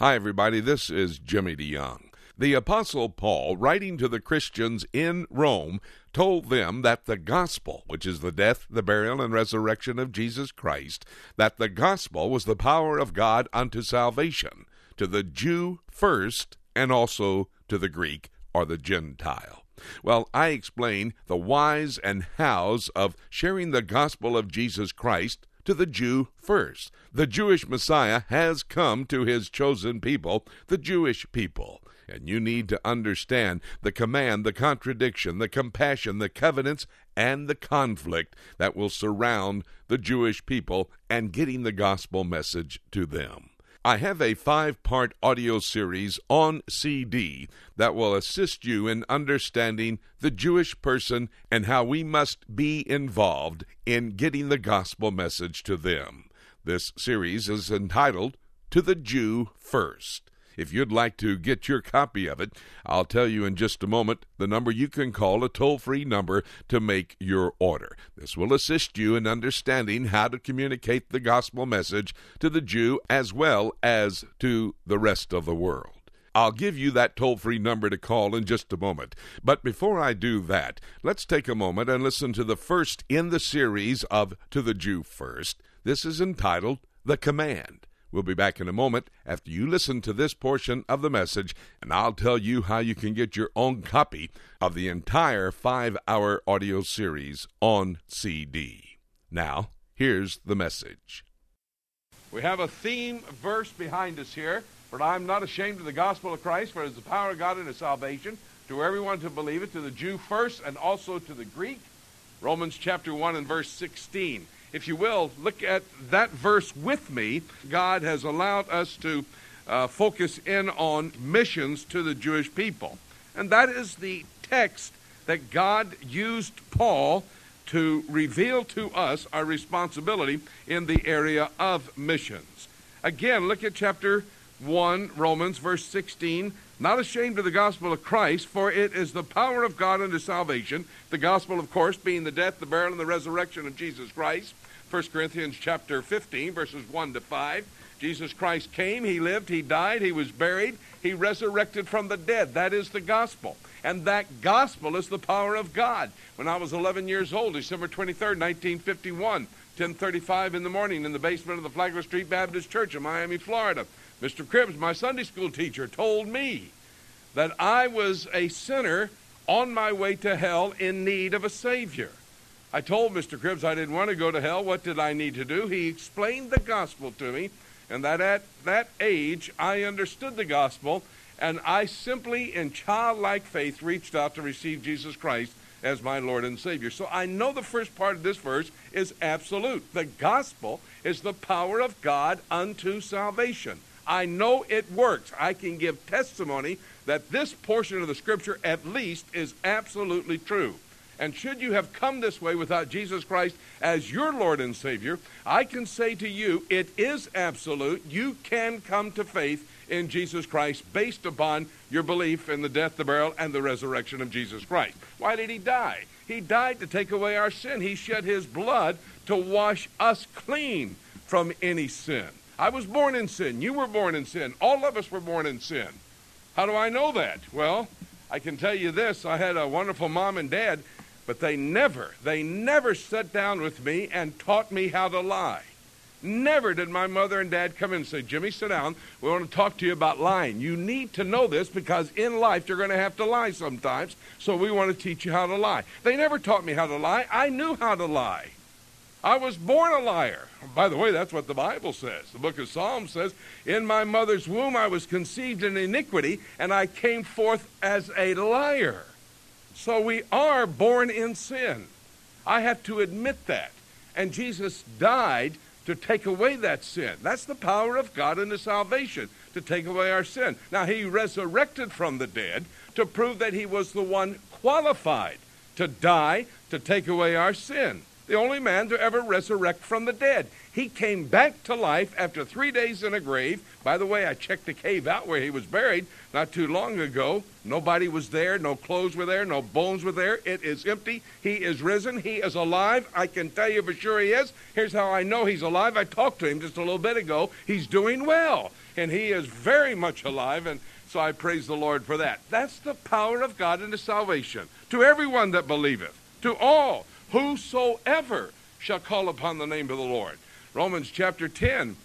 Hi, everybody. This is Jimmy DeYoung. The Apostle Paul, writing to the Christians in Rome, told them that the gospel, which is the death, the burial, and resurrection of Jesus Christ, that the gospel was the power of God unto salvation, to the Jew first, and also to the Greek or the Gentile. Well, I explain the whys and hows of sharing the gospel of Jesus Christ to the Jew first. The Jewish Messiah has come to his chosen people, the Jewish people. And you need to understand the command, the contradiction, the compassion, the covenants, and the conflict that will surround the Jewish people and getting the gospel message to them. I have a five part audio series on CD that will assist you in understanding the Jewish person and how we must be involved in getting the gospel message to them. This series is entitled To the Jew First. If you'd like to get your copy of it, I'll tell you in just a moment the number you can call, a toll free number, to make your order. This will assist you in understanding how to communicate the gospel message to the Jew as well as to the rest of the world. I'll give you that toll free number to call in just a moment. But before I do that, let's take a moment and listen to the first in the series of To the Jew First. This is entitled The Command. We'll be back in a moment after you listen to this portion of the message, and I'll tell you how you can get your own copy of the entire five hour audio series on CD. Now, here's the message. We have a theme verse behind us here. For I'm not ashamed of the gospel of Christ, for it is the power of God unto salvation to everyone to believe it, to the Jew first, and also to the Greek. Romans chapter 1 and verse 16 if you will, look at that verse with me. God has allowed us to uh, focus in on missions to the Jewish people. And that is the text that God used Paul to reveal to us our responsibility in the area of missions. Again, look at chapter 1, Romans, verse 16. Not ashamed of the gospel of Christ, for it is the power of God unto salvation. The gospel, of course, being the death, the burial, and the resurrection of Jesus Christ 1 Corinthians chapter 15, verses 1 to 5. Jesus Christ came, he lived, he died, he was buried, he resurrected from the dead. That is the gospel. And that gospel is the power of God. When I was 11 years old, December 23rd, 1951, 10:35 in the morning in the basement of the Flagler Street Baptist Church in Miami, Florida, Mr. Cribbs, my Sunday school teacher, told me that I was a sinner on my way to hell in need of a savior. I told Mr. Cribbs I didn't want to go to hell. What did I need to do? He explained the gospel to me, and that at that age I understood the gospel, and I simply, in childlike faith, reached out to receive Jesus Christ as my Lord and Savior. So I know the first part of this verse is absolute. The gospel is the power of God unto salvation. I know it works. I can give testimony that this portion of the scripture, at least, is absolutely true. And should you have come this way without Jesus Christ as your Lord and Savior, I can say to you, it is absolute. You can come to faith in Jesus Christ based upon your belief in the death, the burial, and the resurrection of Jesus Christ. Why did he die? He died to take away our sin. He shed his blood to wash us clean from any sin. I was born in sin. You were born in sin. All of us were born in sin. How do I know that? Well, I can tell you this I had a wonderful mom and dad but they never, they never sat down with me and taught me how to lie. Never did my mother and dad come in and say, Jimmy, sit down. We want to talk to you about lying. You need to know this because in life you're going to have to lie sometimes, so we want to teach you how to lie. They never taught me how to lie. I knew how to lie. I was born a liar. By the way, that's what the Bible says. The book of Psalms says, In my mother's womb I was conceived in iniquity, and I came forth as a liar. So we are born in sin. I have to admit that. And Jesus died to take away that sin. That's the power of God in the salvation, to take away our sin. Now, he resurrected from the dead to prove that he was the one qualified to die to take away our sin. The only man to ever resurrect from the dead. He came back to life after three days in a grave. By the way, I checked the cave out where he was buried not too long ago. Nobody was there, no clothes were there, no bones were there. It is empty. He is risen. He is alive. I can tell you for sure he is. Here's how I know he's alive. I talked to him just a little bit ago. He's doing well. and he is very much alive, and so I praise the Lord for that. That's the power of God into salvation to everyone that believeth, to all whosoever shall call upon the name of the Lord. Romans chapter 10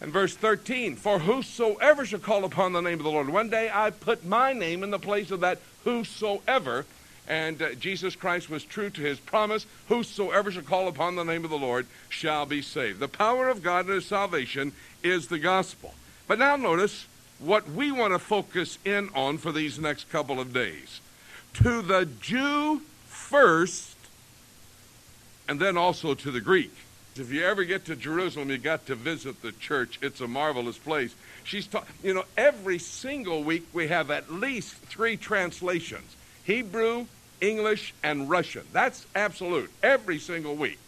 and verse 13 For whosoever shall call upon the name of the Lord. One day I put my name in the place of that whosoever, and uh, Jesus Christ was true to his promise Whosoever shall call upon the name of the Lord shall be saved. The power of God and his salvation is the gospel. But now notice what we want to focus in on for these next couple of days. To the Jew first, and then also to the Greek. If you ever get to Jerusalem, you got to visit the church. It's a marvelous place. She's taught, you know, every single week we have at least three translations Hebrew, English, and Russian. That's absolute, every single week.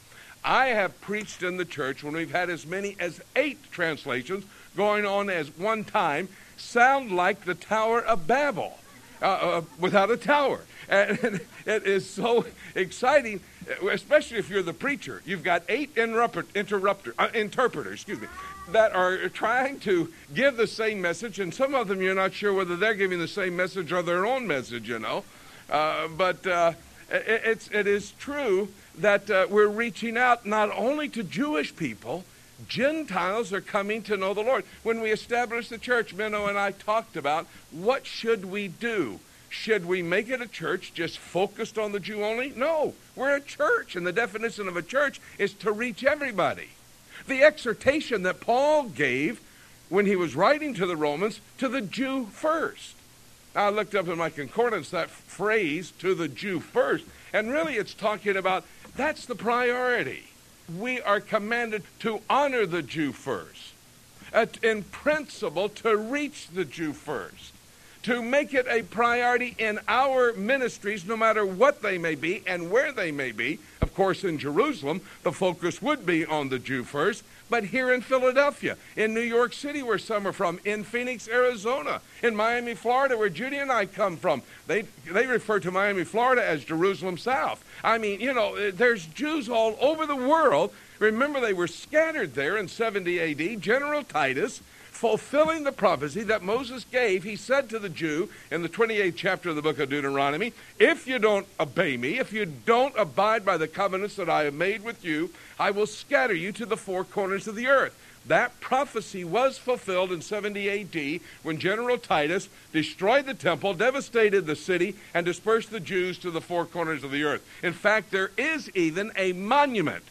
I have preached in the church when we've had as many as eight translations going on as one time, sound like the Tower of Babel uh, uh, without a tower. And it is so exciting, especially if you're the preacher. You've got eight interrupter, uh, interpreters, excuse me, that are trying to give the same message, and some of them you're not sure whether they're giving the same message or their own message, you know. Uh, but uh, it, it's, it is true that uh, we're reaching out not only to Jewish people, Gentiles are coming to know the Lord. When we established the church, Menno and I talked about what should we do? Should we make it a church just focused on the Jew only? No, we're a church, and the definition of a church is to reach everybody. The exhortation that Paul gave when he was writing to the Romans to the Jew first. I looked up in my concordance that phrase, to the Jew first, and really it's talking about that's the priority. We are commanded to honor the Jew first, in principle, to reach the Jew first to make it a priority in our ministries, no matter what they may be and where they may be. Of course, in Jerusalem, the focus would be on the Jew first, but here in Philadelphia, in New York City, where some are from, in Phoenix, Arizona, in Miami, Florida, where Judy and I come from, they, they refer to Miami, Florida as Jerusalem South. I mean, you know, eh, there's Jews all over the world. Remember, they were scattered there in 70 AD. General Titus fulfilling the prophecy that Moses gave, he said to the Jew in the 28th chapter of the book of Deuteronomy, If you don't obey me, if you don't abide by the covenants that I have made with you, I will scatter you to the four corners of the earth. That prophecy was fulfilled in 70 AD when General Titus destroyed the temple, devastated the city, and dispersed the Jews to the four corners of the earth. In fact, there is even a monument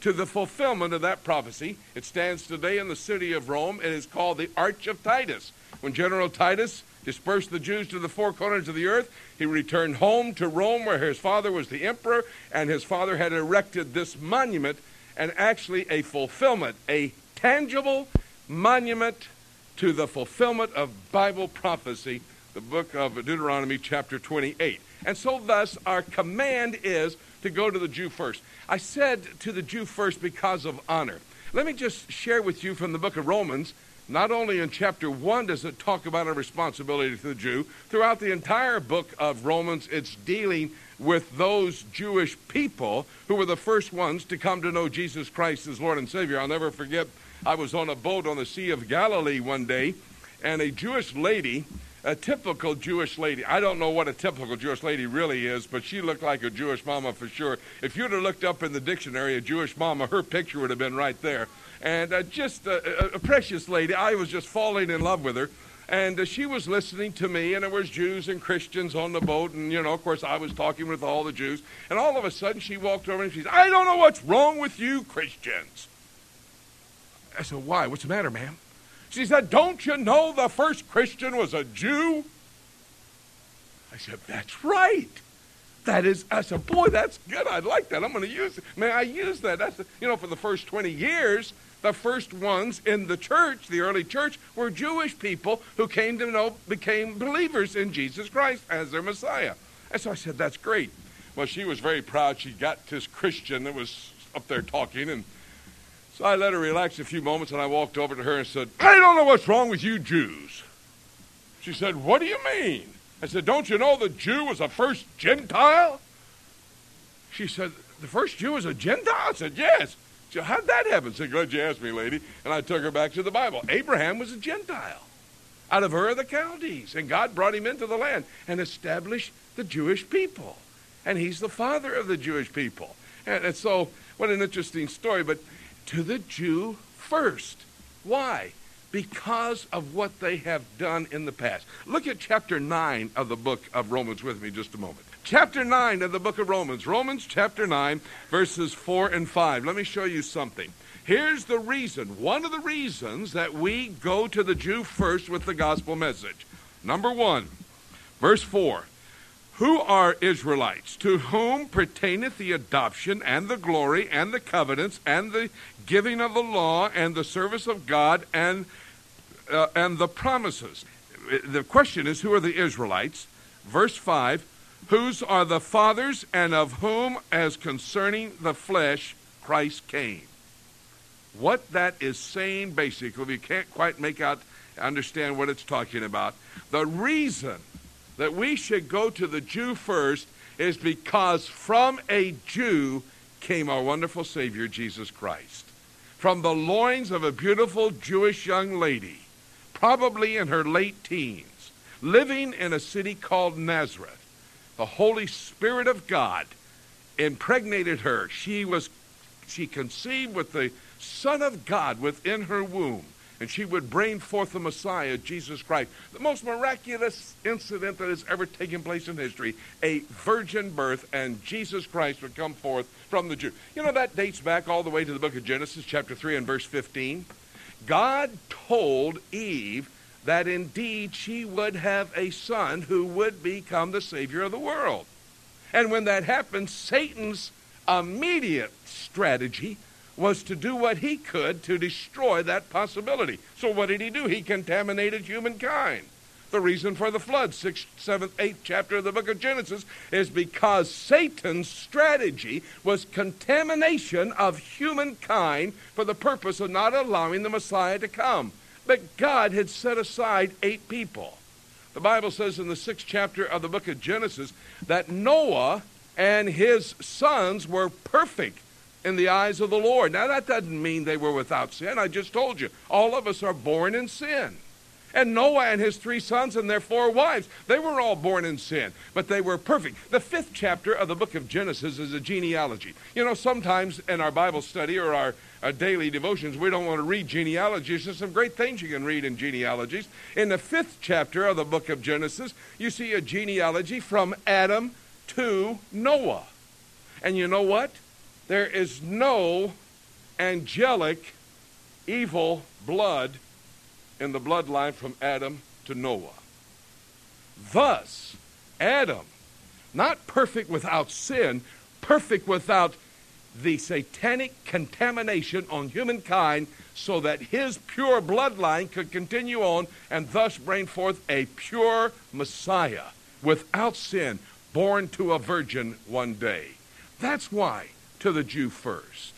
to the fulfillment of that prophecy. It stands today in the city of Rome. It is called the Arch of Titus. When General Titus dispersed the Jews to the four corners of the earth, he returned home to Rome where his father was the emperor, and his father had erected this monument and actually a fulfillment, a tangible monument to the fulfillment of Bible prophecy, the book of Deuteronomy, chapter 28. And so, thus, our command is to go to the Jew first. I said to the Jew first because of honor. Let me just share with you from the book of Romans. Not only in chapter 1 does it talk about a responsibility to the Jew, throughout the entire book of Romans, it's dealing with those Jewish people who were the first ones to come to know Jesus Christ as Lord and Savior. I'll never forget, I was on a boat on the Sea of Galilee one day, and a Jewish lady a typical Jewish lady. I don't know what a typical Jewish lady really is, but she looked like a Jewish mama for sure. If you'd have looked up in the dictionary a Jewish mama, her picture would have been right there. And uh, just a, a, precious lady. I was just falling in love with her. And uh, she was listening to me, and there was Jews and Christians on the boat, and you know, of course, I was talking with all the Jews. And all of a sudden, she walked over and she said, "I don't know what's wrong with you Christians." I said, "Why? What's the matter, ma'am?" She said, Don't you know the first Christian was a Jew? I said, That's right. That is, I said, boy, that's good. I like that. I'm going to use it. May I use that? That's, you know, for the first 20 years, the first ones in the church, the early church, were Jewish people who came to know, became believers in Jesus Christ as their Messiah. And so I said, that's great. Well, she was very proud. She got this Christian that was up there talking, and so I let her relax a few moments and I walked over to her and said, I don't know what's wrong with you Jews. She said, What do you mean? I said, Don't you know the Jew was the first Gentile? She said, The first Jew was a Gentile? I said, Yes. How'd that happen? I said, glad you asked me, lady. And I took her back to the Bible. Abraham was a Gentile out of Ur of the Chaldees. And God brought him into the land and established the Jewish people. And he's the father of the Jewish people. And, and so, what an interesting story. But to the Jew first. Why? Because of what they have done in the past. Look at chapter 9 of the book of Romans with me just a moment. Chapter 9 of the book of Romans. Romans chapter 9, verses 4 and 5. Let me show you something. Here's the reason, one of the reasons that we go to the Jew first with the gospel message. Number one, verse 4 Who are Israelites? To whom pertaineth the adoption and the glory and the covenants and the giving of the law and the service of God and, uh, and the promises? The question is, who are the Israelites? Verse 5 Whose are the fathers and of whom, as concerning the flesh, Christ came? What that is saying, basically, we can't quite make out, understand what it's talking about. The reason that we should go to the Jew first is because from a Jew came our wonderful Savior, Jesus Christ. From the loins of a beautiful Jewish young lady, probably in her late teens, living in a city called Nazareth, the Holy Spirit of God impregnated her. She was she conceived with the Son of God within her womb, and she would bring forth the Messiah, Jesus Christ. The most miraculous incident that has ever taken place in history a virgin birth, and Jesus Christ would come forth from the Jew. You know, that dates back all the way to the book of Genesis, chapter 3, and verse 15. God told Eve that indeed she would have a son who would become the Savior of the world. And when that happened, Satan's immediate strategy was to do what he could to destroy that possibility. So what did he do? He contaminated humankind. The reason for the flood, sixth, seventh, eighth chapter of the book of Genesis, is because Satan's strategy was contamination of humankind for the purpose of not allowing the Messiah to come. But God had set aside eight people. The Bible says in the sixth chapter of the book of Genesis that Noah and his sons were perfect in the eyes of the Lord. Now, that doesn't mean they were without sin. I just told you, all of us are born in sin. And Noah and his three sons and their four wives, they were all born in sin, but they were perfect. The fifth chapter of the book of Genesis is a genealogy. You know, sometimes in our Bible study or our, our daily devotions, we don't want to read genealogies. There's some great things you can read in genealogies. In the fifth chapter of the book of Genesis, you see a genealogy from Adam to Noah. And you know what? There is no angelic evil blood in the bloodline from Adam to Noah. Thus, Adam, not perfect without sin, perfect without the satanic contamination on humankind, so that his pure bloodline could continue on and thus bring forth a pure Messiah without sin, born to a virgin one day. That's why to the Jew first.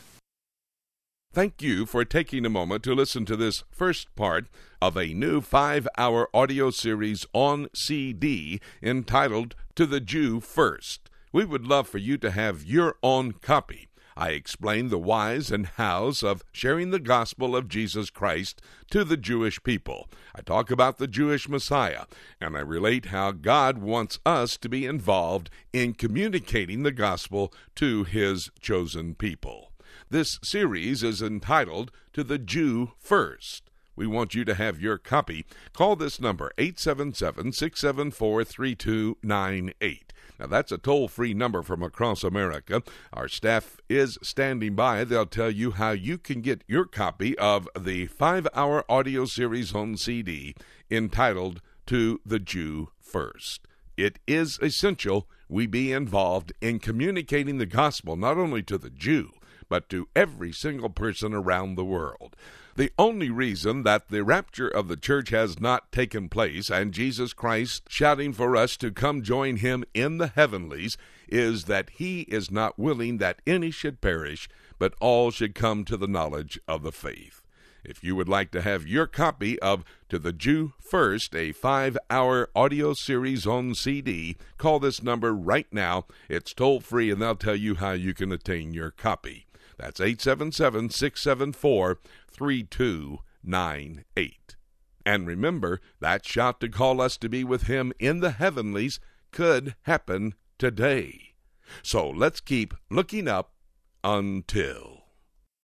Thank you for taking a moment to listen to this first part of a new five hour audio series on CD entitled To the Jew First. We would love for you to have your own copy. I explain the whys and hows of sharing the gospel of Jesus Christ to the Jewish people. I talk about the Jewish Messiah, and I relate how God wants us to be involved in communicating the gospel to his chosen people. This series is entitled To the Jew First. We want you to have your copy. Call this number 877 674 3298. Now, that's a toll free number from across America. Our staff is standing by. They'll tell you how you can get your copy of the five hour audio series on CD entitled To the Jew First. It is essential we be involved in communicating the gospel not only to the Jew, but to every single person around the world. The only reason that the rapture of the church has not taken place and Jesus Christ shouting for us to come join him in the heavenlies is that he is not willing that any should perish, but all should come to the knowledge of the faith. If you would like to have your copy of To the Jew First, a five hour audio series on CD, call this number right now. It's toll free and they'll tell you how you can attain your copy. That's 877 674 3298. And remember, that shout to call us to be with Him in the heavenlies could happen today. So let's keep looking up until.